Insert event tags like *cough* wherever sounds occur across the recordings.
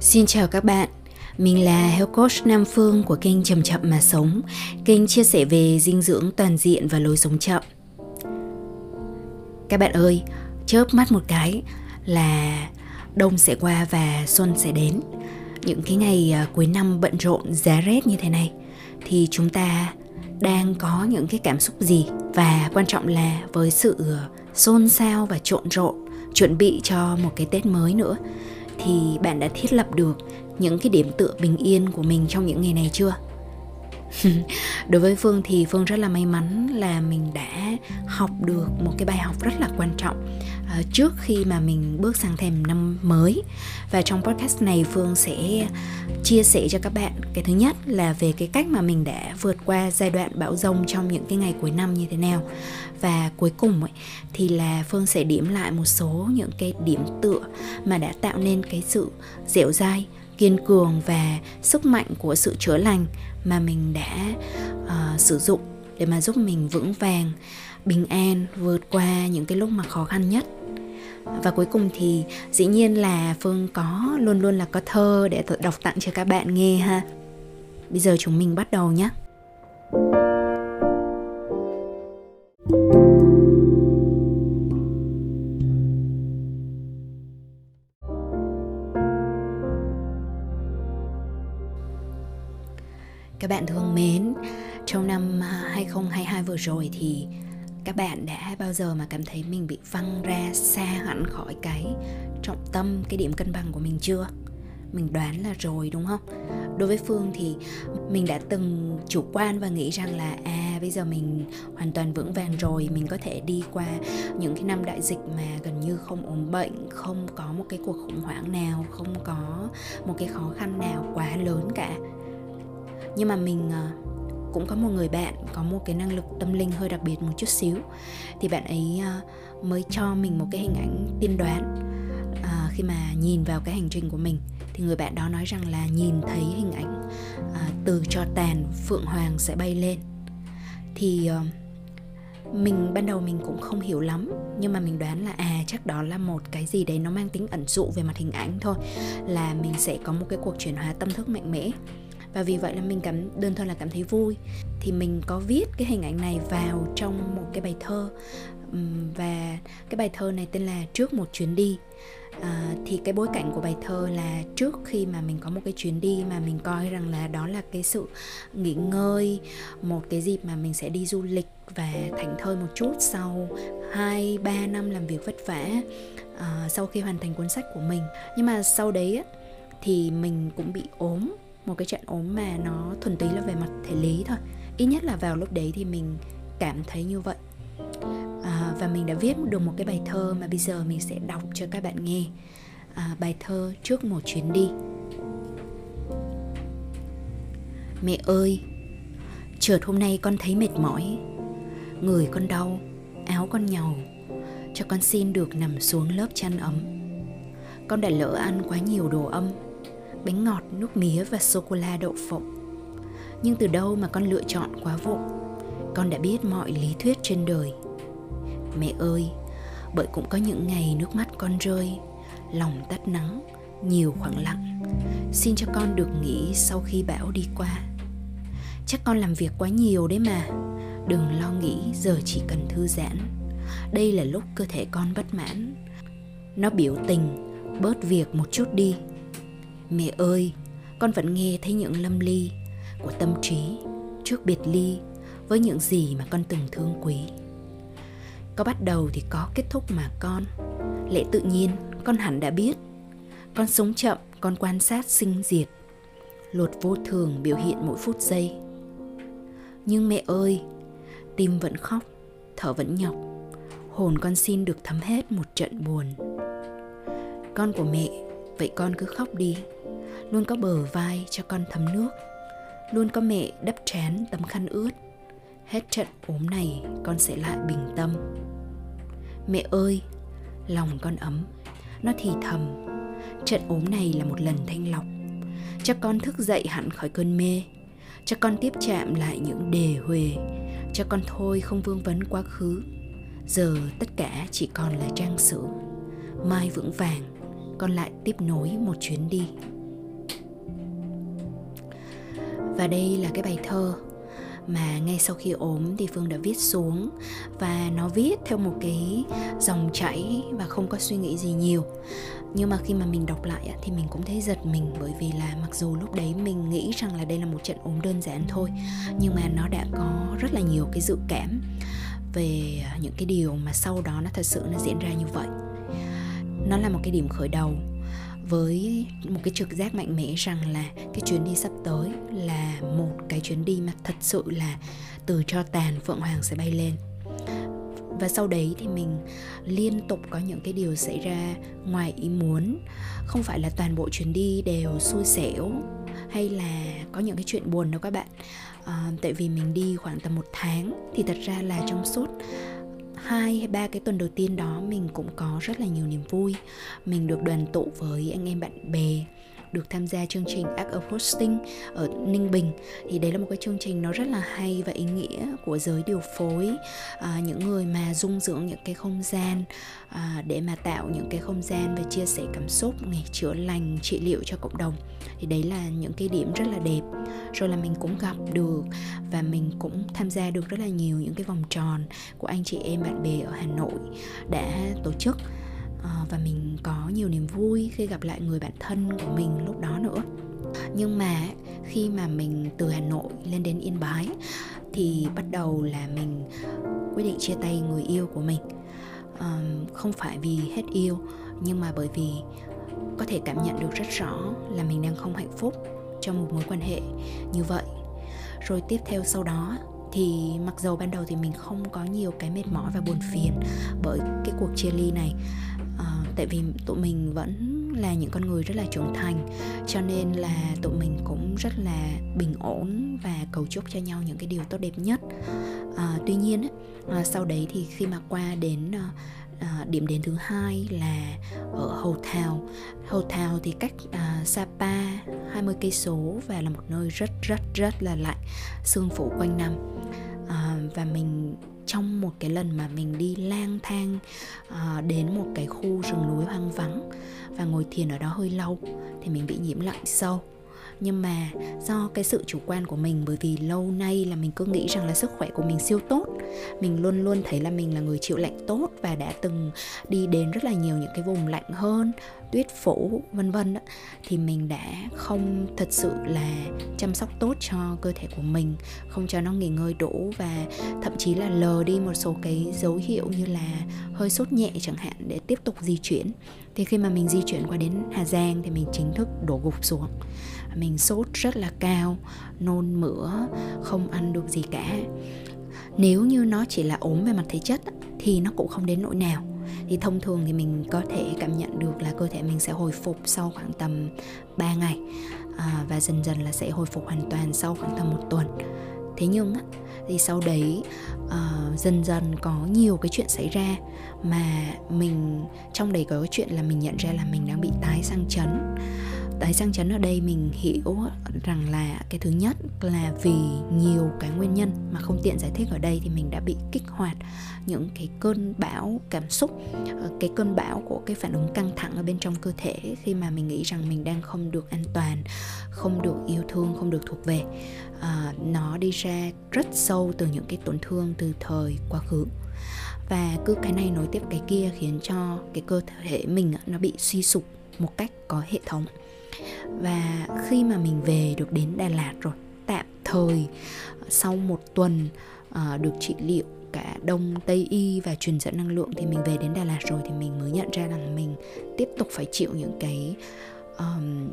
Xin chào các bạn, mình là Health Coach Nam Phương của kênh Chậm Chậm Mà Sống, kênh chia sẻ về dinh dưỡng toàn diện và lối sống chậm. Các bạn ơi, chớp mắt một cái là đông sẽ qua và xuân sẽ đến. Những cái ngày à, cuối năm bận rộn giá rét như thế này thì chúng ta đang có những cái cảm xúc gì và quan trọng là với sự à, xôn xao và trộn rộn chuẩn bị cho một cái Tết mới nữa thì bạn đã thiết lập được những cái điểm tựa bình yên của mình trong những ngày này chưa? *laughs* Đối với phương thì phương rất là may mắn là mình đã học được một cái bài học rất là quan trọng uh, trước khi mà mình bước sang thềm năm mới. Và trong podcast này phương sẽ chia sẻ cho các bạn cái thứ nhất là về cái cách mà mình đã vượt qua giai đoạn bão rông trong những cái ngày cuối năm như thế nào. Và cuối cùng ấy, thì là phương sẽ điểm lại một số những cái điểm tựa mà đã tạo nên cái sự dẻo dai kiên cường và sức mạnh của sự chữa lành mà mình đã uh, sử dụng để mà giúp mình vững vàng bình an vượt qua những cái lúc mà khó khăn nhất và cuối cùng thì dĩ nhiên là phương có, luôn luôn là có thơ để đọc tặng cho các bạn nghe ha. Bây giờ chúng mình bắt đầu nhé đã bao giờ mà cảm thấy mình bị văng ra xa hẳn khỏi cái trọng tâm, cái điểm cân bằng của mình chưa? Mình đoán là rồi đúng không? Đối với Phương thì mình đã từng chủ quan và nghĩ rằng là à bây giờ mình hoàn toàn vững vàng rồi, mình có thể đi qua những cái năm đại dịch mà gần như không ốm bệnh, không có một cái cuộc khủng hoảng nào, không có một cái khó khăn nào quá lớn cả nhưng mà mình ờ, cũng có một người bạn có một cái năng lực tâm linh hơi đặc biệt một chút xíu. Thì bạn ấy à, mới cho mình một cái hình ảnh tiên đoán à, khi mà nhìn vào cái hành trình của mình. Thì người bạn đó nói rằng là nhìn thấy hình ảnh à, từ cho tàn phượng hoàng sẽ bay lên. Thì à, mình ban đầu mình cũng không hiểu lắm nhưng mà mình đoán là à chắc đó là một cái gì đấy nó mang tính ẩn dụ về mặt hình ảnh thôi. Là mình sẽ có một cái cuộc chuyển hóa tâm thức mạnh mẽ và vì vậy là mình cảm đơn thuần là cảm thấy vui. Thì mình có viết cái hình ảnh này vào trong một cái bài thơ. Và cái bài thơ này tên là trước một chuyến đi. À, thì cái bối cảnh của bài thơ là trước khi mà mình có một cái chuyến đi mà mình coi rằng là đó là cái sự nghỉ ngơi một cái dịp mà mình sẽ đi du lịch và thảnh thơi một chút sau hai ba năm làm việc vất vả à, sau khi hoàn thành cuốn sách của mình. Nhưng mà sau đấy á thì mình cũng bị ốm một cái trận ốm mà nó thuần túy là về mặt thể lý thôi. Ít nhất là vào lúc đấy thì mình cảm thấy như vậy. À, và mình đã viết được một cái bài thơ mà bây giờ mình sẽ đọc cho các bạn nghe. À, bài thơ trước một chuyến đi. Mẹ ơi chợt hôm nay con thấy mệt mỏi. Người con đau áo con nhàu. Cho con xin được nằm xuống lớp chăn ấm. Con đã lỡ ăn quá nhiều đồ âm bánh ngọt, nước mía và sô-cô-la đậu phộng. Nhưng từ đâu mà con lựa chọn quá vụng? Con đã biết mọi lý thuyết trên đời. Mẹ ơi, bởi cũng có những ngày nước mắt con rơi, lòng tắt nắng, nhiều khoảng lặng. Xin cho con được nghỉ sau khi bão đi qua. Chắc con làm việc quá nhiều đấy mà. Đừng lo nghĩ giờ chỉ cần thư giãn. Đây là lúc cơ thể con bất mãn. Nó biểu tình, bớt việc một chút đi Mẹ ơi, con vẫn nghe thấy những lâm ly của tâm trí trước biệt ly với những gì mà con từng thương quý. Có bắt đầu thì có kết thúc mà con. Lẽ tự nhiên, con hẳn đã biết. Con sống chậm, con quan sát sinh diệt. Luật vô thường biểu hiện mỗi phút giây. Nhưng mẹ ơi, tim vẫn khóc, thở vẫn nhọc. Hồn con xin được thấm hết một trận buồn. Con của mẹ, vậy con cứ khóc đi luôn có bờ vai cho con thấm nước. Luôn có mẹ đắp chén tấm khăn ướt. Hết trận ốm này con sẽ lại bình tâm. Mẹ ơi, lòng con ấm, nó thì thầm. Trận ốm này là một lần thanh lọc. Cho con thức dậy hẳn khỏi cơn mê. Cho con tiếp chạm lại những đề huề. Cho con thôi không vương vấn quá khứ. Giờ tất cả chỉ còn là trang sử. Mai vững vàng, con lại tiếp nối một chuyến đi và đây là cái bài thơ mà ngay sau khi ốm thì Phương đã viết xuống. Và nó viết theo một cái dòng chảy và không có suy nghĩ gì nhiều. Nhưng mà khi mà mình đọc lại thì mình cũng thấy giật mình. Bởi vì là mặc dù lúc đấy mình nghĩ rằng là đây là một trận ốm đơn giản thôi, nhưng mà nó đã có rất là nhiều cái dự cảm về những cái điều mà sau đó nó thật sự nó diễn ra như vậy. Nó là một cái điểm khởi đầu với một cái trực giác mạnh mẽ rằng là cái chuyến đi sắp tới là một cái chuyến đi mà thật sự là từ cho tàn phượng hoàng sẽ bay lên. Và sau đấy thì mình liên tục có những cái điều xảy ra ngoài ý muốn. Không phải là toàn bộ chuyến đi đều xui xẻo hay là có những cái chuyện buồn đâu các bạn. À, tại vì mình đi khoảng tầm một tháng thì thật ra là trong suốt hai hay ba cái tuần đầu tiên đó mình cũng có rất là nhiều niềm vui. Mình được đoàn tụ với anh em bạn bè được tham gia chương trình Act of Hosting ở Ninh Bình. Thì đấy là một cái chương trình nó rất là hay và ý nghĩa của giới điều phối à, những người mà dung dưỡng những cái không gian à, để mà tạo những cái không gian về chia sẻ cảm xúc này chữa lành trị liệu cho cộng đồng. Thì đấy là những cái điểm rất là đẹp. Rồi là mình cũng gặp được và mình cũng tham gia được rất là nhiều những cái vòng tròn của anh chị em bạn bè ở Hà Nội đã tổ chức. Ờ, và mình có nhiều niềm vui khi gặp lại người bạn thân của mình lúc đó nữa. Nhưng mà khi mà mình từ hà nội lên đến yên bái thì bắt đầu là mình quyết định chia tay người yêu của mình. Um, không phải vì hết yêu nhưng mà bởi vì có thể cảm nhận được rất rõ là mình đang không hạnh phúc trong một mối quan hệ như vậy. Rồi tiếp theo sau đó thì mặc dầu ban đầu thì mình không có nhiều cái mệt mỏi và buồn phiền bởi cái cuộc chia ly này tại vì tụi mình vẫn là những con người rất là trưởng thành cho nên là tụi mình cũng rất là bình ổn và cầu chúc cho nhau những cái điều tốt đẹp nhất. À, tuy nhiên à, sau đấy thì khi mà qua đến à, à điểm đến thứ hai là ở Hồ thào Hồ thào thì cách à, Sapa 20 cây số và là một nơi rất rất rất là lạnh sương phủ quanh năm à, và mình trong một cái lần mà mình đi lang thang à, đến một cái khu rừng núi hoang vắng và ngồi thiền ở đó hơi lâu thì mình bị nhiễm lạnh sâu nhưng mà do cái sự chủ quan của mình, bởi vì lâu nay là mình cứ nghĩ rằng là sức khỏe của mình siêu tốt, mình luôn luôn thấy là mình là người chịu lạnh tốt và đã từng đi đến rất là nhiều những cái vùng lạnh hơn, tuyết phủ, vân vân thì mình đã không thật sự là chăm sóc tốt cho cơ thể của mình, không cho nó nghỉ ngơi đủ và thậm chí là lờ đi một số cái dấu hiệu như là hơi sốt nhẹ chẳng hạn để tiếp tục di chuyển. Thì khi mà mình di chuyển qua đến Hà Giang thì mình chính thức đổ gục xuống mình sốt rất là cao nôn mửa không ăn được gì cả. Nếu như nó chỉ là ốm về mặt thể chất thì nó cũng không đến nỗi nào. Thì thông thường thì mình có thể cảm nhận được là cơ thể mình sẽ hồi phục sau khoảng tầm 3 ngày à, và dần dần là sẽ hồi phục hoàn toàn sau khoảng tầm một tuần. Thế nhưng á, thì sau đấy uh, dần dần có nhiều cái chuyện xảy ra mà mình trong đấy có cái chuyện là mình nhận ra là mình đang bị tái sang chấn tái sang chấn ở đây mình hiểu rằng là cái thứ nhất là vì nhiều cái nguyên nhân mà không tiện giải thích ở đây thì mình đã bị kích hoạt những cái cơn bão cảm xúc ờ, cái cơn bão của cái phản ứng căng thẳng ở bên trong cơ thể khi mà mình nghĩ rằng mình đang không được an toàn không được yêu thương không được thuộc về. À, nó đi ra rất sâu từ những cái tổn thương từ thời quá khứ. Và cứ cái này nối tiếp cái kia khiến cho cái cơ thể mình nó bị suy sụp một cách có hệ thống và khi mà mình về được đến Đà Lạt rồi tạm thời ờ, sau một tuần uh, được trị liệu cả đông tây y và truyền dẫn năng lượng thì mình về đến Đà Lạt rồi thì mình mới nhận ra rằng mình tiếp tục phải chịu những cái um,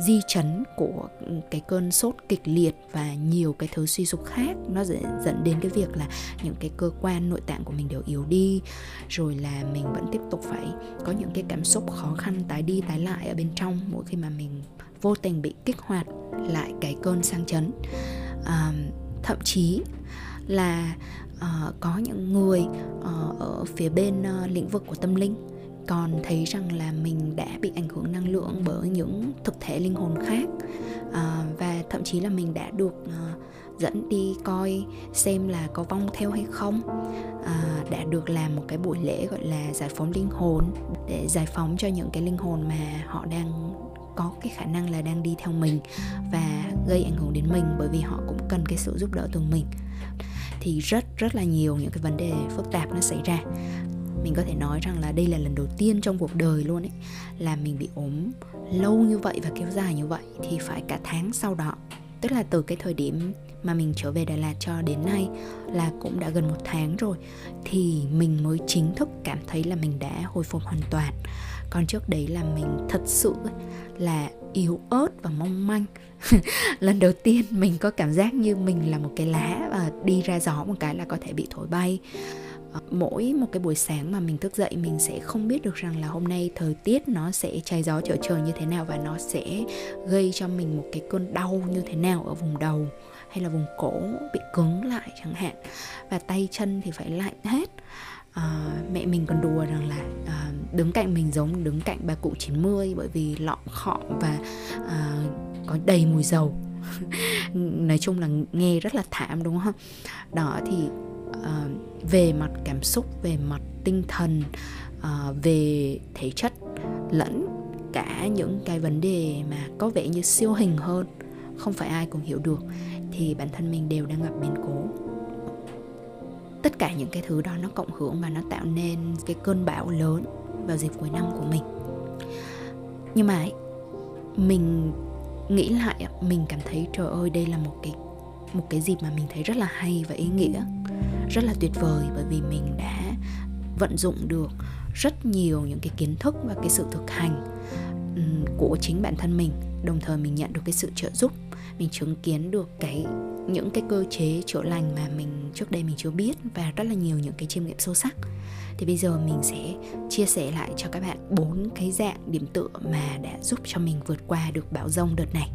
di chấn của cái cơn sốt kịch liệt và nhiều cái thứ suy sụp khác. Nó dẫn đến cái việc là những cái cơ quan nội tạng của mình đều yếu đi rồi là mình vẫn tiếp tục phải có những cái cảm xúc khó khăn tái đi tái lại ở bên trong mỗi khi mà mình vô tình bị kích hoạt lại cái cơn sang chấn. À, thậm chí là uh, có những người uh, ở phía bên uh, lĩnh vực của tâm linh còn thấy rằng là mình đã bị ảnh hưởng năng lượng bởi những thực thể linh hồn khác. À, và thậm chí là mình đã được à, dẫn đi coi xem là có vong theo hay không. À, đã được làm một cái buổi lễ gọi là giải phóng linh hồn để giải phóng cho những cái linh hồn mà họ đang có cái khả năng là đang đi theo mình và gây ảnh hưởng đến mình bởi vì họ cũng cần cái sự giúp đỡ từ mình. Thì rất rất là nhiều những cái vấn đề phức tạp nó xảy ra mình có thể nói rằng là đây là lần đầu tiên trong cuộc đời luôn ấy, là mình bị ốm lâu như vậy và kéo dài như vậy thì phải cả tháng sau đó. Tức là từ cái thời điểm mà mình trở về Đà Lạt cho đến nay là cũng đã gần một tháng rồi, thì mình mới chính thức cảm thấy là mình đã hồi phục hoàn toàn. Còn trước đấy là mình thật sự là yếu ớt và mong manh. *laughs* Lần đầu tiên mình có cảm giác như mình là một cái lá và đi ra gió một cái là có thể bị thổi bay mỗi một cái buổi sáng mà mình thức dậy mình sẽ không biết được rằng là hôm nay thời tiết nó sẽ cháy gió trở trời như thế nào và nó sẽ gây cho mình một cái cơn đau như thế nào ở vùng đầu hay là vùng cổ bị cứng lại chẳng hạn. Và tay chân thì phải lạnh hết. À, mẹ mình còn đùa rằng là à, đứng cạnh mình giống đứng cạnh bà cụ 90 bởi vì lọm khọm và à, có đầy mùi dầu. *laughs* Nói chung là nghe rất là thảm đúng không? Đó thì uh, về mặt cảm xúc về mặt tinh thần uh, về thể chất lẫn cả những cái vấn đề mà có vẻ như siêu hình hơn không phải ai cũng hiểu được thì bản thân mình đều đang gặp biến cố. Tất cả những cái thứ đó nó cộng hưởng và nó tạo nên cái cơn bão lớn vào dịp cuối năm của mình. Nhưng mà ấy, mình nghĩ lại mình cảm thấy trời ơi đây là một cái một cái dịp mà mình thấy rất là hay và ý nghĩa rất là tuyệt vời bởi vì mình đã vận dụng được rất nhiều những cái kiến thức và cái sự thực hành của chính bản thân mình. Đồng thời mình nhận được cái sự trợ giúp, mình chứng kiến được cái, những cái cơ chế chữa lành mà mình trước đây mình chưa biết và rất là nhiều những cái chiêm nghiệm sâu sắc. Thì bây giờ mình sẽ chia sẻ lại cho các bạn bốn cái dạng điểm tựa mà đã giúp cho mình vượt qua được bão rông đợt này.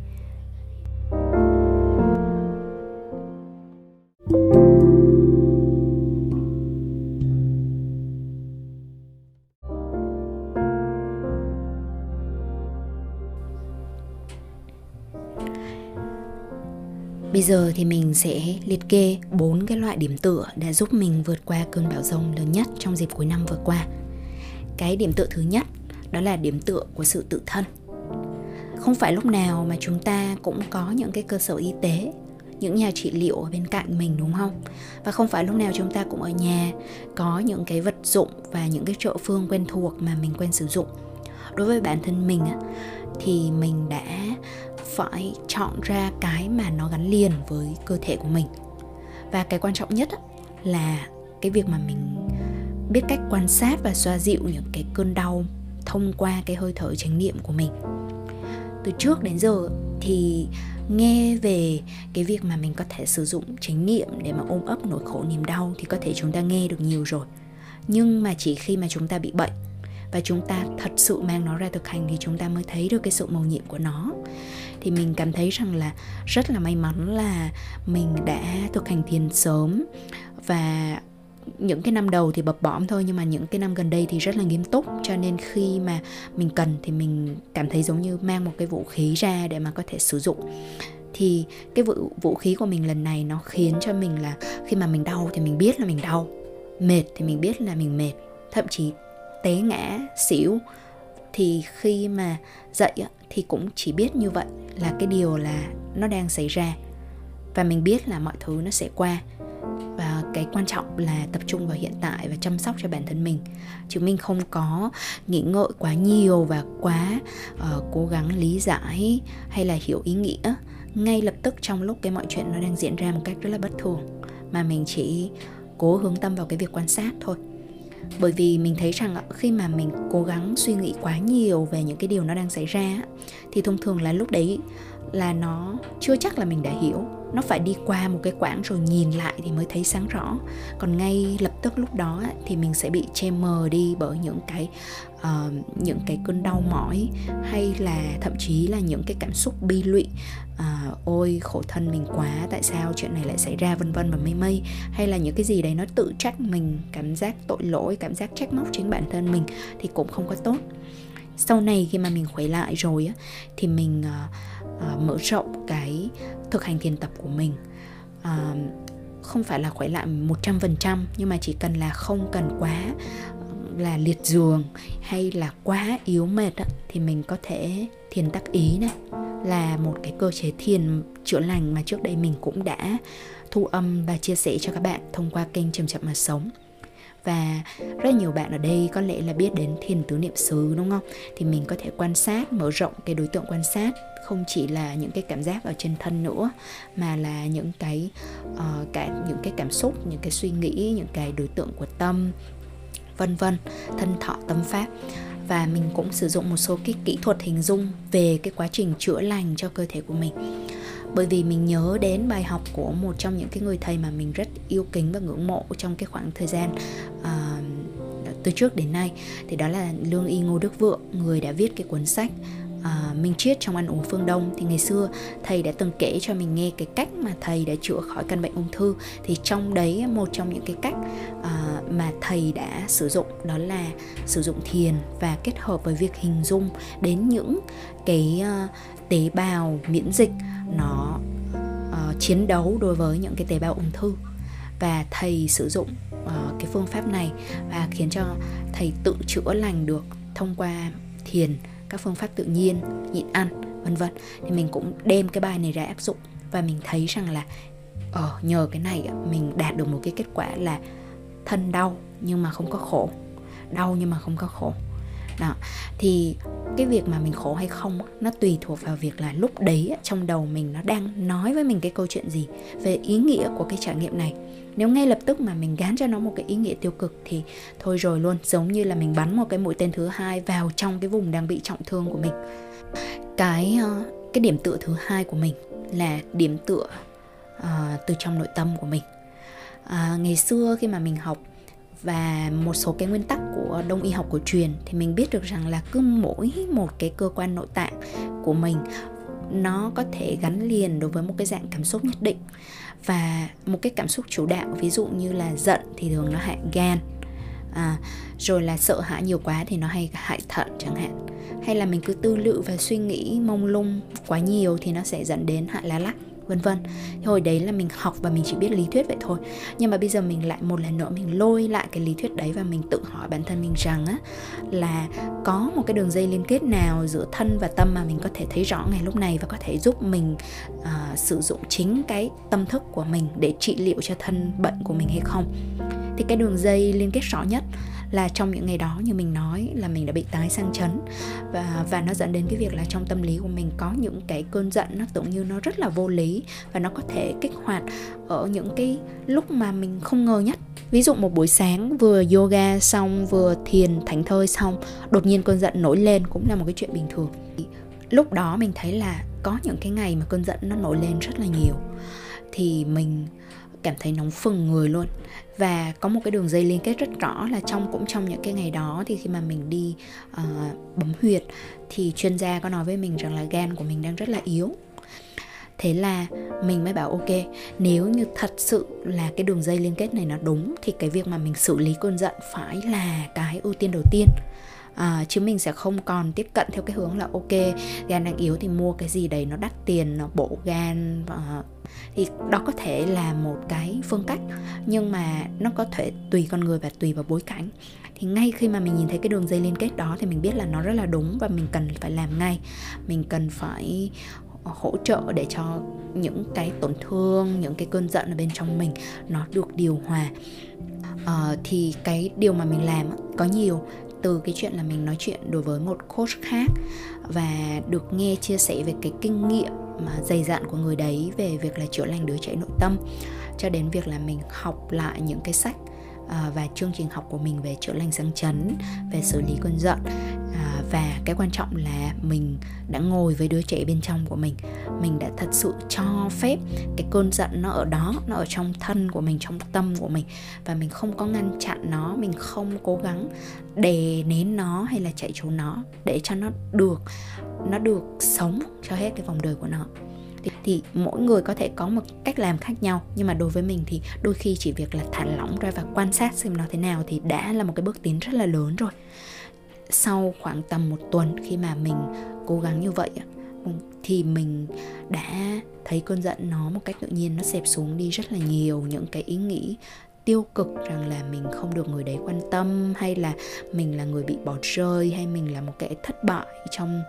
Giờ thì mình sẽ liệt kê bốn cái loại điểm tựa đã giúp mình vượt qua cơn bão rông lớn nhất trong dịp cuối năm vừa qua. Cái điểm tựa thứ nhất, đó là điểm tựa của sự tự thân. Không phải lúc nào mà chúng ta cũng có những cái cơ sở y tế, những nhà trị liệu ở bên cạnh mình, đúng không? Và không phải lúc nào chúng ta cũng ở nhà, có những cái vật dụng và những cái trợ phương quen thuộc mà mình quen sử dụng. Đối với bản thân mình thì mình đã phải chọn ra cái mà nó gắn liền với cơ thể của mình. Và cái quan trọng nhất là cái việc mà mình biết cách quan sát và xoa dịu những cái cơn đau thông qua cái hơi thở chánh niệm của mình. Từ trước đến giờ thì nghe về cái việc mà mình có thể sử dụng chánh niệm để mà ôm ấp nỗi khổ niềm đau thì có thể chúng ta nghe được nhiều rồi. Nhưng mà chỉ khi mà chúng ta bị bệnh và chúng ta thật sự mang nó ra thực hành thì chúng ta mới thấy được cái sự màu nhiệm của nó. Thì mình cảm thấy rằng là rất là may mắn là mình đã thực hành thiền sớm. Và những cái năm đầu thì bập bõm thôi nhưng mà những cái năm gần đây thì rất là nghiêm túc. Cho nên khi mà mình cần thì mình cảm thấy giống như mang một cái vũ khí ra để mà có thể sử dụng. Thì cái vũ, vũ khí của mình lần này nó khiến cho mình là khi mà mình đau thì mình biết là mình đau. Mệt thì mình biết là mình mệt. Thậm chí té ngã xỉu. Thì khi mà dậy thì cũng chỉ biết như vậy là cái điều là nó đang xảy ra. Và mình biết là mọi thứ nó sẽ qua. Và cái quan trọng là tập trung vào hiện tại và chăm sóc cho bản thân mình. Chứ mình không có nghĩ ngợi quá nhiều và quá uh, cố gắng lý giải hay là hiểu ý nghĩa. Ngay lập tức trong lúc cái mọi chuyện nó đang diễn ra một cách rất là bất thường. Mà mình chỉ cố hướng tâm vào cái việc quan sát thôi bởi vì mình thấy rằng ờ, khi mà mình cố gắng suy nghĩ quá nhiều về những cái điều nó đang xảy ra thì thông thường là lúc đấy là nó chưa chắc là mình đã hiểu. Nó phải đi qua một cái quãng rồi nhìn lại thì mới thấy sáng rõ. Còn ngay lập tức lúc đó thì mình sẽ bị che mờ đi bởi những cái uh, những cái cơn đau mỏi hay là thậm chí là những cái cảm xúc bi lụy uh, ôi khổ thân mình quá tại sao chuyện này lại xảy ra? vân vân và mây mây. Hay là những cái gì đấy nó tự trách mình cảm giác tội lỗi cảm giác trách móc chính bản thân mình thì cũng không có tốt. Sau này khi mà mình khỏe lại rồi á thì mình uh, uh, mở rộng cái thực hành thiền tập của mình. Uh, không phải là khỏe lại 100% nhưng mà chỉ cần là không cần quá là liệt giường hay là quá yếu mệt á, thì mình có thể thiền tác ý này là một cái cơ chế thiền chữa lành mà trước đây mình cũng đã thu âm và chia sẻ cho các bạn thông qua kênh chậm chậm mà sống. Và rất nhiều bạn ở đây có lẽ là biết đến thiền tứ niệm xứ đúng không? Thì mình có thể quan sát mở rộng cái đối tượng quan sát không chỉ là những cái cảm giác ở trên thân nữa mà là những cái uh, cả những cái cảm xúc những cái suy nghĩ những cái đối tượng của tâm vân vân thân thọ tâm pháp và mình cũng sử dụng một số cái kỹ thuật hình dung về cái quá trình chữa lành cho cơ thể của mình. Bởi vì mình nhớ đến bài học của một trong những cái người thầy mà mình rất yêu kính và ngưỡng mộ trong cái khoảng thời gian uh, từ trước đến nay. Thì đó là lương y ngô đức vượng người đã viết cái cuốn sách À, uh, Minh Triết trong ăn uống phương Đông. Thì ngày xưa thầy đã từng kể cho mình nghe cái cách mà thầy đã chữa khỏi căn bệnh ung thư. Thì trong đấy một trong những cái cách uh, mà thầy đã sử dụng đó là sử dụng thiền và kết hợp với việc hình dung đến những cái uh, tế bào miễn dịch nó uh, chiến đấu đối với những cái tế bào ung thư. Và thầy sử dụng uh, cái phương pháp này và khiến cho thầy tự chữa lành được thông qua thiền các phương pháp tự nhiên nhịn ăn vân vân. Thì mình cũng đem cái bài này ra áp dụng và mình thấy rằng là ờ, nhờ cái này mình đạt được một cái kết quả là thân đau nhưng mà không có khổ. Đau nhưng mà không có khổ. Đó. Thì cái việc mà mình khổ hay không nó tùy thuộc vào việc là lúc đấy trong đầu mình nó đang nói với mình cái câu chuyện gì về ý nghĩa của cái trải nghiệm này nếu ngay lập tức mà mình gán cho nó một cái ý nghĩa tiêu cực thì thôi rồi luôn giống như là mình bắn một cái mũi tên thứ hai vào trong cái vùng đang bị trọng thương của mình. Cái ờ, cái điểm tựa thứ hai của mình là điểm tựa uh, từ trong nội tâm của mình. Uh, ngày xưa khi mà mình học và một số cái nguyên tắc của đông y học cổ truyền thì mình biết được rằng là cứ mỗi một cái cơ quan nội tạng của mình nó có thể gắn liền đối với một cái dạng cảm xúc nhất định và một cái cảm xúc chủ đạo ví dụ như là giận thì thường nó hại gan à, rồi là sợ hãi nhiều quá thì nó hay hại thận chẳng hạn. Hay là mình cứ tư lự và suy nghĩ mông lung quá nhiều thì nó sẽ dẫn đến hại lá lách vân vân. Hồi đấy là mình học và mình chỉ biết lý thuyết vậy thôi. Nhưng mà bây giờ mình lại một lần nữa mình lôi lại cái lý thuyết đấy và mình tự hỏi bản thân mình rằng á là có một cái đường dây liên kết nào giữa thân và tâm mà mình có thể thấy rõ ngày lúc này và có thể giúp mình uh, sử dụng chính cái tâm thức của mình để trị liệu cho thân bệnh của mình hay không? Thì cái đường dây liên kết rõ nhất là trong những ngày đó như mình nói là mình đã bị tái sang chấn. Và và nó dẫn đến cái việc là trong tâm lý của mình có những cái cơn giận, nó tưởng như nó rất là vô lý và nó có thể kích hoạt ở những cái lúc mà mình không ngờ nhất. Ví dụ một buổi sáng vừa yoga xong, vừa thiền thánh thơi xong, đột nhiên cơn giận nổi lên cũng là một cái chuyện bình thường. Lúc đó mình thấy là có những cái ngày mà cơn giận nó nổi lên rất là nhiều. Thì mình cảm thấy nóng phừng người luôn và có một cái đường dây liên kết rất rõ là trong cũng trong những cái ngày đó thì khi mà mình đi uh, bấm huyệt thì chuyên gia có nói với mình rằng là gan của mình đang rất là yếu. Thế là mình mới bảo ok nếu như thật sự là cái đường dây liên kết này nó đúng thì cái việc mà mình xử lý cơn giận phải là cái ưu tiên đầu tiên à, chứ mình sẽ không còn tiếp cận theo cái hướng là ok gan đang yếu thì mua cái gì đấy nó đắt tiền nó bổ gan uh, thì đó có thể là một cái phương cách. Nhưng mà nó có thể tùy con người và tùy vào bối cảnh. Thì ngay khi mà mình nhìn thấy cái đường dây liên kết đó thì mình biết là nó rất là đúng và mình cần phải làm ngay. Mình cần phải hỗ trợ để cho những cái tổn thương những cái cơn giận ở bên trong mình nó được điều hòa. Uh, thì cái điều mà mình làm có nhiều từ cái chuyện là mình nói chuyện đối với một coach khác và được nghe chia sẻ về cái kinh nghiệm mà dày dặn của người đấy về việc là chữa lành đứa trẻ nội tâm cho đến việc là mình học lại những cái sách à, và chương trình học của mình về chữa lành sang chấn về xử lý cơn giận. À, và cái quan trọng là mình đã ngồi với đứa trẻ bên trong của mình. Mình đã thật sự cho phép cái cơn giận nó ở đó nó ở trong thân của mình trong tâm của mình. Và mình không có ngăn chặn nó mình không cố gắng đè nén nó hay là chạy trốn nó để cho nó được nó được sống cho hết cái vòng đời của nó thì, thì mỗi người có thể có một cách làm khác nhau nhưng mà đối với mình thì đôi khi chỉ việc là thả lỏng ra và quan sát xem nó thế nào thì đã là một cái bước tiến rất là lớn rồi. Sau khoảng tầm một tuần khi mà mình cố gắng như vậy thì mình đã thấy cơn giận nó một cách tự nhiên nó xẹp xuống đi rất là nhiều. Những cái ý nghĩ tiêu cực rằng là mình không được người đấy quan tâm hay là mình là người bị bỏ rơi hay mình là một kẻ thất bại trong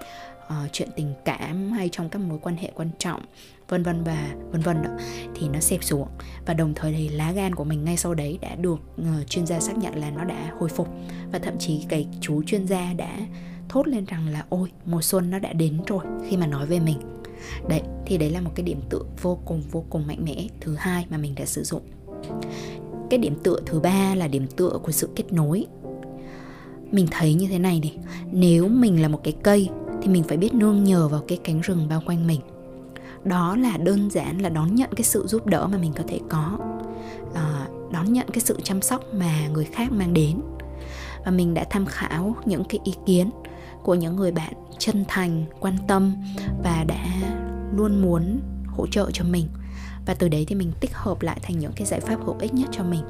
uh, chuyện tình cảm hay trong các mối quan hệ quan trọng vân vân và vân vân đó thì nó xẹp xuống. Và đồng thời thì lá gan của mình ngay sau đấy đã được uh, chuyên gia xác nhận là nó đã hồi phục. Và thậm chí cái chú chuyên gia đã thốt lên rằng là ôi mùa xuân nó đã đến rồi khi mà nói về mình. Đấy thì đấy là một cái điểm tựa vô cùng vô cùng mạnh mẽ thứ hai mà mình đã sử dụng. Cái điểm tựa thứ ba là điểm tựa của sự kết nối. Mình thấy như thế này này nếu mình là một cái cây thì mình phải biết nương nhờ vào cái cánh rừng bao quanh mình. Đó là đơn giản là đón nhận cái sự giúp đỡ mà mình có thể có. À, đón nhận cái sự chăm sóc mà người khác mang đến. Và mình đã tham khảo những cái ý kiến của những người bạn chân thành quan tâm và đã luôn muốn hỗ trợ cho mình. Và từ đấy thì mình tích hợp lại thành những cái giải pháp hữu ích nhất cho mình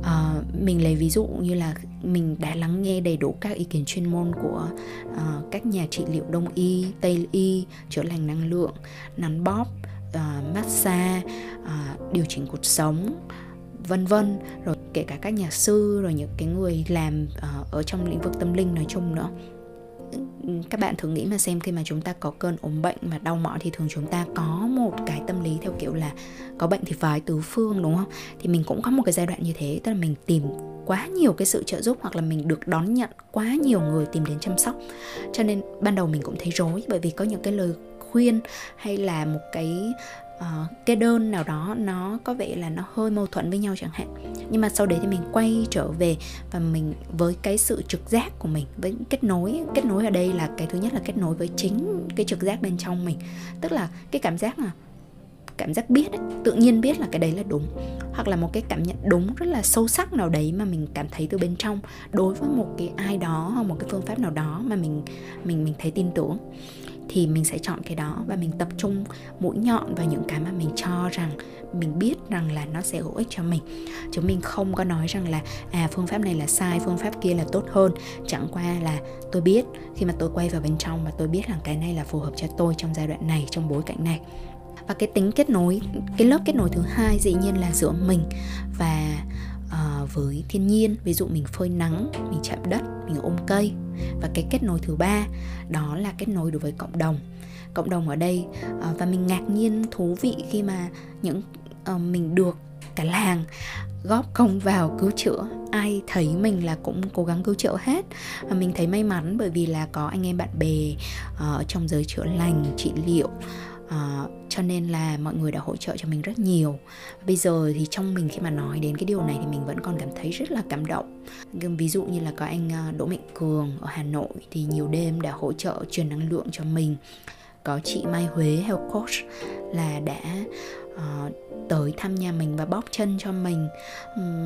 uh, mình lấy ví dụ như là mình đã lắng nghe đầy đủ các ý kiến chuyên môn của uh, các nhà trị liệu đông y tây y chữa lành năng lượng nắn bóp uh, massage uh, điều chỉnh cuộc sống vân vân rồi kể cả các nhà sư rồi những cái người làm uh, ở trong lĩnh vực tâm linh nói chung nữa. Ừ, các bạn thử nghĩ mà xem khi mà chúng ta có cơn ốm bệnh mà đau mỏi thì thường chúng ta có một cái tâm lý theo kiểu là có bệnh thì phải tứ phương, đúng không? Thì mình cũng có một cái giai đoạn như thế, tức là mình tìm quá nhiều cái sự trợ giúp hoặc là mình được đón nhận quá nhiều người tìm đến chăm sóc. Cho nên ban đầu mình cũng thấy rối bởi vì có những cái lời khuyên hay là một cái uh, cái đơn nào đó nó có vẻ là nó hơi mâu thuẫn với nhau chẳng hạn. Nhưng mà sau đấy thì mình quay trở về và mình với cái sự trực giác của mình với kết nối kết nối ở đây là cái thứ nhất là kết nối với chính cái trực giác bên trong mình. Tức là cái cảm giác là cảm giác biết ấy, tự nhiên biết là cái đấy là đúng. Hoặc là một cái cảm nhận đúng rất là sâu sắc nào đấy mà mình cảm thấy từ bên trong đối với một cái ai đó hoặc một cái phương pháp nào đó mà mình mình mình thấy tin tưởng thì mình sẽ chọn cái đó và mình tập trung mũi nhọn vào những cái mà mình cho rằng mình biết rằng là nó sẽ hữu ích cho mình. Chứ mình không có nói rằng là à phương pháp này là sai, phương pháp kia là tốt hơn. Chẳng qua là tôi biết khi mà tôi quay vào bên trong và tôi biết rằng cái này là phù hợp cho tôi trong giai đoạn này, trong bối cảnh này. Và cái tính kết nối, cái lớp kết nối thứ hai dĩ nhiên là giữa mình và À, với thiên nhiên. Ví dụ mình phơi nắng mình chạm đất mình ôm cây. Và cái kết nối thứ ba đó là kết nối đối với cộng đồng. Cộng đồng ở đây uh, và mình ngạc nhiên thú vị khi mà những uh, mình được cả làng góp công vào cứu chữa. Ai thấy mình là cũng cố gắng cứu chữa hết. Và mình thấy may mắn bởi vì là có anh em bạn bè ở trong giới chữa lành trị liệu à, cho nên là mọi người đã hỗ trợ cho mình rất nhiều. Bây giờ thì trong mình khi mà nói đến cái điều này thì mình vẫn còn cảm thấy rất là cảm động. Ví dụ như là có anh ờ, Đỗ Mạnh Cường ở Hà Nội thì nhiều đêm đã hỗ trợ truyền năng lượng cho mình. Có chị Mai Huế Health Coach là đã uh, tới thăm nhà mình và bóp chân cho mình.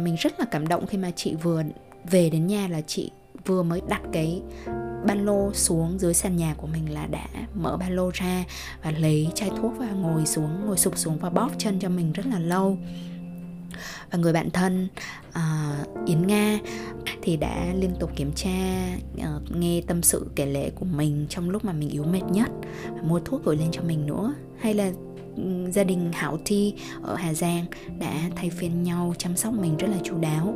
Mình rất là cảm động khi mà chị vừa về đến nhà là chị vừa mới đặt cái ba lô xuống dưới sàn nhà của mình là đã mở ba lô ra và lấy chai thuốc và ngồi xuống ngồi sụp xuống và bóp chân cho mình rất là lâu. Và người bạn thân uh, Yến Nga thì đã liên tục kiểm tra uh, nghe tâm sự kể lể của mình trong lúc mà mình yếu mệt nhất và mua thuốc gửi lên cho mình nữa. Hay là gia đình Hảo Thi ở Hà Giang đã thay phiên nhau chăm sóc mình rất là chú đáo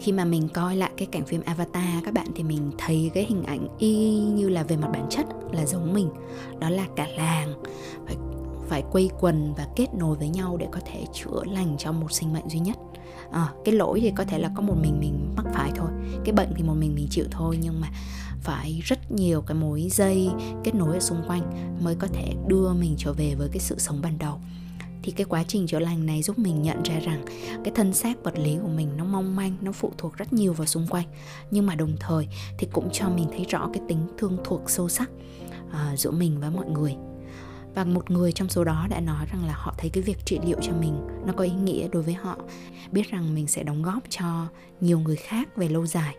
khi mà mình coi lại cái cảnh phim Avatar các bạn thì mình thấy cái hình ảnh y như là về mặt bản chất là giống mình. Đó là cả làng phải phải quây quần và kết nối với nhau để có thể chữa lành cho một sinh mệnh duy nhất. À, cái lỗi thì có thể là có một mình mình mắc phải thôi. Cái bệnh thì một mình mình chịu thôi nhưng mà phải rất nhiều cái mối dây kết nối ở xung quanh mới có thể đưa mình trở về với cái sự sống ban đầu thì cái quá trình chữa lành này giúp mình nhận ra rằng cái thân xác vật lý của mình nó mong manh nó phụ thuộc rất nhiều vào xung quanh. Nhưng mà đồng thời thì cũng cho mình thấy rõ cái tính thương thuộc sâu sắc uh, giữa mình với mọi người. Và một người trong số đó đã nói rằng là họ thấy cái việc trị liệu cho mình nó có ý nghĩa đối với họ biết rằng mình sẽ đóng góp cho nhiều người khác về lâu dài.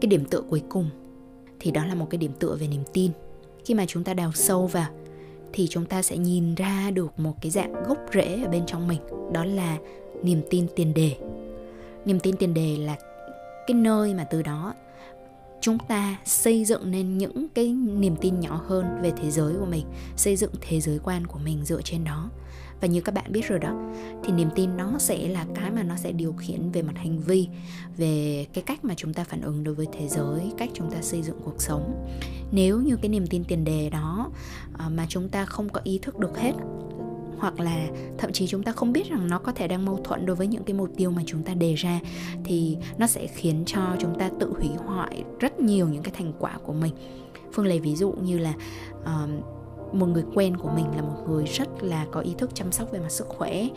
Cái điểm tựa cuối cùng thì đó là một cái điểm tựa về niềm tin. Khi mà chúng ta đào sâu vào thì chúng ta sẽ nhìn ra được một cái dạng gốc rễ ở bên trong mình, đó là niềm tin tiền đề. Niềm tin tiền đề là cái nơi mà từ đó chúng ta xây dựng nên những cái niềm tin nhỏ hơn về thế giới của mình, xây dựng thế giới quan của mình dựa trên đó và như các bạn biết rồi đó thì niềm tin nó sẽ là cái mà nó sẽ điều khiển về mặt hành vi về cái cách mà chúng ta phản ứng đối với thế giới cách chúng ta xây dựng cuộc sống. Nếu như cái niềm tin tiền đề đó à, mà chúng ta không có ý thức được hết hoặc là thậm chí chúng ta không biết rằng nó có thể đang mâu thuẫn đối với những cái mục tiêu mà chúng ta đề ra thì nó sẽ khiến cho chúng ta tự hủy hoại rất nhiều những cái thành quả của mình. Phương lấy ví dụ như là uh, một người quen của mình là một người rất là có ý thức chăm sóc về mặt sức khỏe.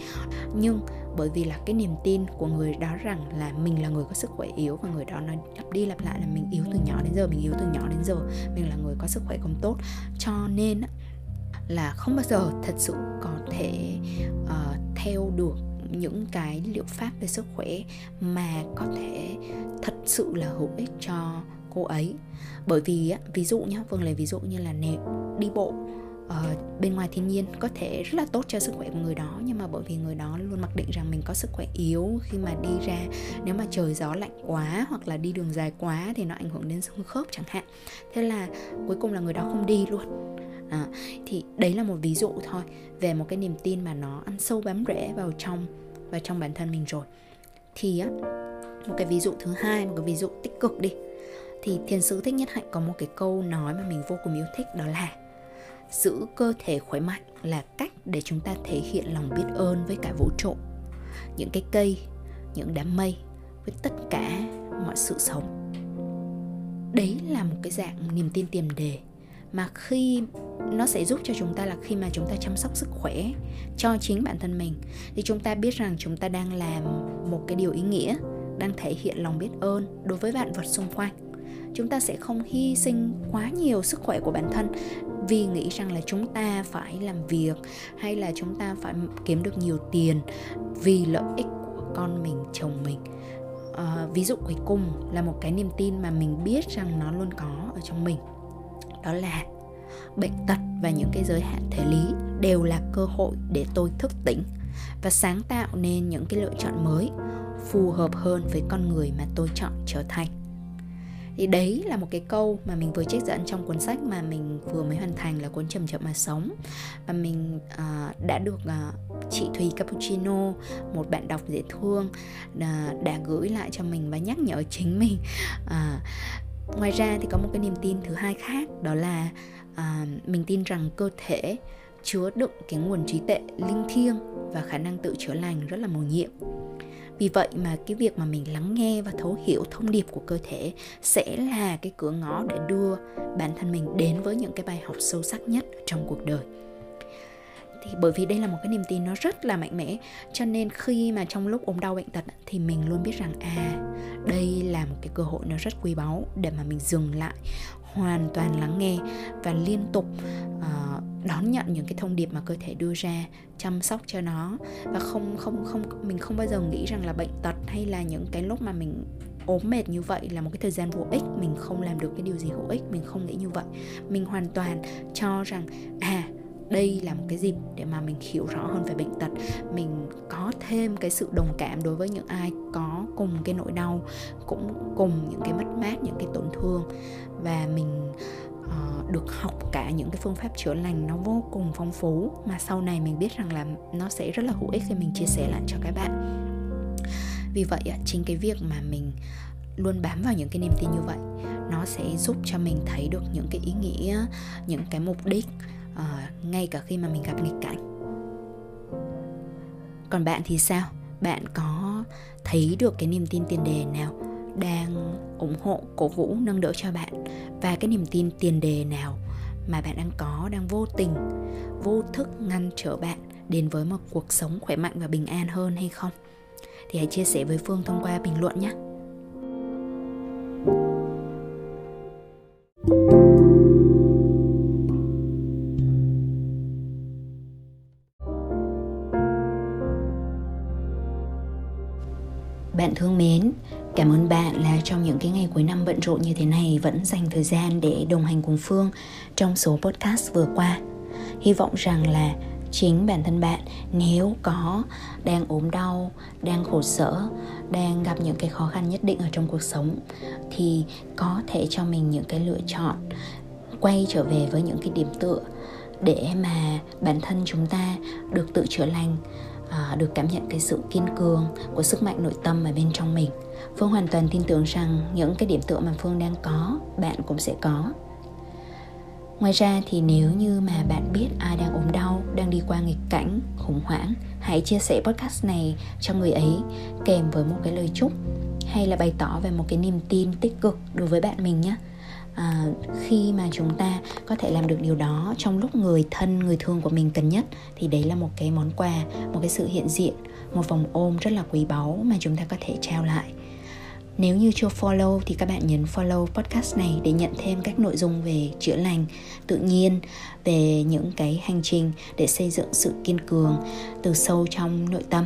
Nhưng bởi vì là cái niềm tin của người đó rằng là mình là người có sức khỏe yếu và người đó nói lặp đi lặp lại là mình yếu từ nhỏ đến giờ mình yếu từ nhỏ đến giờ mình là người có sức khỏe không tốt. Cho nên là không bao giờ thật sự có thể uh, theo được những cái liệu pháp về sức khỏe mà có thể thật sự là hữu ích cho cô ấy. Bởi vì ví dụ nhé phương vâng lấy ví dụ như là nếu đi bộ uh, bên ngoài thiên nhiên có thể rất là tốt cho sức khỏe của người đó nhưng mà bởi vì người đó luôn mặc định rằng mình có sức khỏe yếu khi mà đi ra. Nếu mà trời gió lạnh quá hoặc là đi đường dài quá thì nó ảnh hưởng đến xương khớp chẳng hạn. Thế là cuối cùng là người đó không đi luôn. À, thì đấy là một ví dụ thôi về một cái niềm tin mà nó ăn sâu bám rễ vào trong vào trong bản thân mình rồi. Thì á một cái ví dụ thứ hai một cái ví dụ tích cực đi. Thì thiền sư thích nhất hạnh có một cái câu nói mà mình vô cùng yêu thích đó là giữ cơ thể khỏe mạnh là cách để chúng ta thể hiện lòng biết ơn với cả vũ trụ. Những cái cây, những đám mây với tất cả mọi sự sống. Đấy là một cái dạng niềm tin tiềm đề mà khi nó sẽ giúp cho chúng ta là khi mà chúng ta chăm sóc sức khỏe cho chính bản thân mình, thì chúng ta biết rằng chúng ta đang làm một cái điều ý nghĩa, đang thể hiện lòng biết ơn đối với vạn vật xung quanh. Chúng ta sẽ không hy sinh quá nhiều sức khỏe của bản thân vì nghĩ rằng là chúng ta phải làm việc hay là chúng ta phải kiếm được nhiều tiền vì lợi ích của con mình chồng mình. À, ví dụ cuối cùng là một cái niềm tin mà mình biết rằng nó luôn có ở trong mình. Đó là bệnh tật và những cái giới hạn thể lý đều là cơ hội để tôi thức tỉnh và sáng tạo nên những cái lựa chọn mới phù hợp hơn với con người mà tôi chọn trở thành thì đấy là một cái câu mà mình vừa trích dẫn trong cuốn sách mà mình vừa mới hoàn thành là cuốn chậm chậm mà sống. Và mình uh, đã được uh, chị Thùy Cappuccino một bạn đọc dễ thương uh, đã gửi lại cho mình và nhắc nhở chính mình. Uh, ngoài ra thì có một cái niềm tin thứ hai khác đó là uh, mình tin rằng cơ thể chứa đựng cái nguồn trí tuệ linh thiêng và khả năng tự chữa lành rất là mầu nhiệm vì vậy mà cái việc mà mình lắng nghe và thấu hiểu thông điệp của cơ thể sẽ là cái cửa ngõ để đưa bản thân mình đến với những cái bài học sâu sắc nhất trong cuộc đời. Thì bởi vì đây là một cái niềm tin nó rất là mạnh mẽ, cho nên khi mà trong lúc ốm đau bệnh tật thì mình luôn biết rằng à đây là một cái cơ hội nó rất quý báu để mà mình dừng lại hoàn toàn lắng nghe và liên tục uh, đón nhận những cái thông điệp mà cơ thể đưa ra chăm sóc cho nó. Và không không không mình không bao giờ nghĩ rằng là bệnh tật hay là những cái lúc mà mình ốm mệt như vậy là một cái thời gian vô ích. Mình không làm được cái điều gì hữu ích mình không nghĩ như vậy. Mình hoàn toàn cho rằng à đây là một cái dịp để mà mình hiểu rõ hơn về bệnh tật. Mình có thêm cái sự đồng cảm đối với những ai có cùng cái nỗi đau cũng cùng những cái mất mát những cái tổn thương. Và mình uh, được học cả những cái phương pháp chữa lành nó vô cùng phong phú mà sau này mình biết rằng là nó sẽ rất là hữu ích khi mình chia sẻ lại cho các bạn. Vì vậy chính cái việc mà mình luôn bám vào những cái niềm tin như vậy nó sẽ giúp cho mình thấy được những cái ý nghĩa những cái mục đích uh, ngay cả khi mà mình gặp nghịch cảnh. Còn bạn thì sao? Bạn có thấy được cái niềm tin tiền đề nào đang ủng hộ cổ vũ nâng đỡ cho bạn? Và cái niềm tin tiền đề nào mà bạn đang có đang vô tình vô thức ngăn trở bạn đến với một cuộc sống khỏe mạnh và bình an hơn hay không? Thì hãy chia sẻ với phương thông qua bình luận nhé. Thương mến, cảm ơn bạn là trong những cái ngày cuối năm bận rộn như thế này vẫn dành thời gian để đồng hành cùng Phương trong số podcast vừa qua. Hy vọng rằng là chính bản thân bạn nếu có đang ốm đau đang khổ sở đang gặp những cái khó khăn nhất định ở trong cuộc sống thì có thể cho mình những cái lựa chọn quay trở về với những cái điểm tựa để mà bản thân chúng ta được tự chữa lành à, được cảm nhận cái sự kiên cường của sức mạnh nội tâm ở bên trong mình. Phương hoàn toàn tin tưởng rằng những cái điểm tựa mà phương đang có bạn cũng sẽ có. Ngoài ra thì nếu như mà bạn biết ai đang ốm đau đang đi qua nghịch cảnh khủng hoảng hãy chia sẻ podcast này cho người ấy kèm với một cái lời chúc hay là bày tỏ về một cái niềm tin tích cực đối với bạn mình nhé à, khi mà chúng ta có thể làm được điều đó trong lúc người thân người thương của mình cần nhất thì đấy là một cái món quà một cái sự hiện diện một vòng ôm rất là quý báu mà chúng ta có thể trao lại. Nếu như chưa follow thì các bạn nhấn follow podcast này để nhận thêm các nội dung về chữa lành tự nhiên, về những cái hành trình để xây dựng sự kiên cường từ sâu trong nội tâm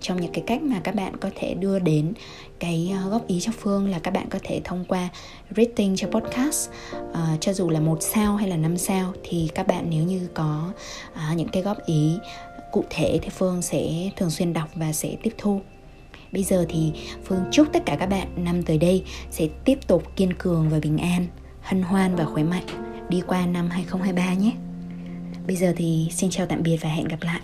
trong những cái cách mà các bạn có thể đưa đến cái ờ, góp ý cho phương là các bạn có thể thông qua rating cho podcast. Uh, cho dù là một sao hay là năm sao thì các bạn nếu như có uh, những cái góp ý cụ thể thì phương sẽ thường xuyên đọc và sẽ tiếp thu. Bây giờ thì phương chúc tất cả các bạn năm tới đây sẽ tiếp tục kiên cường và bình an hân hoan và khỏe mạnh. Đi qua năm 2023 nhé. Bây giờ thì xin chào tạm biệt và hẹn gặp lại.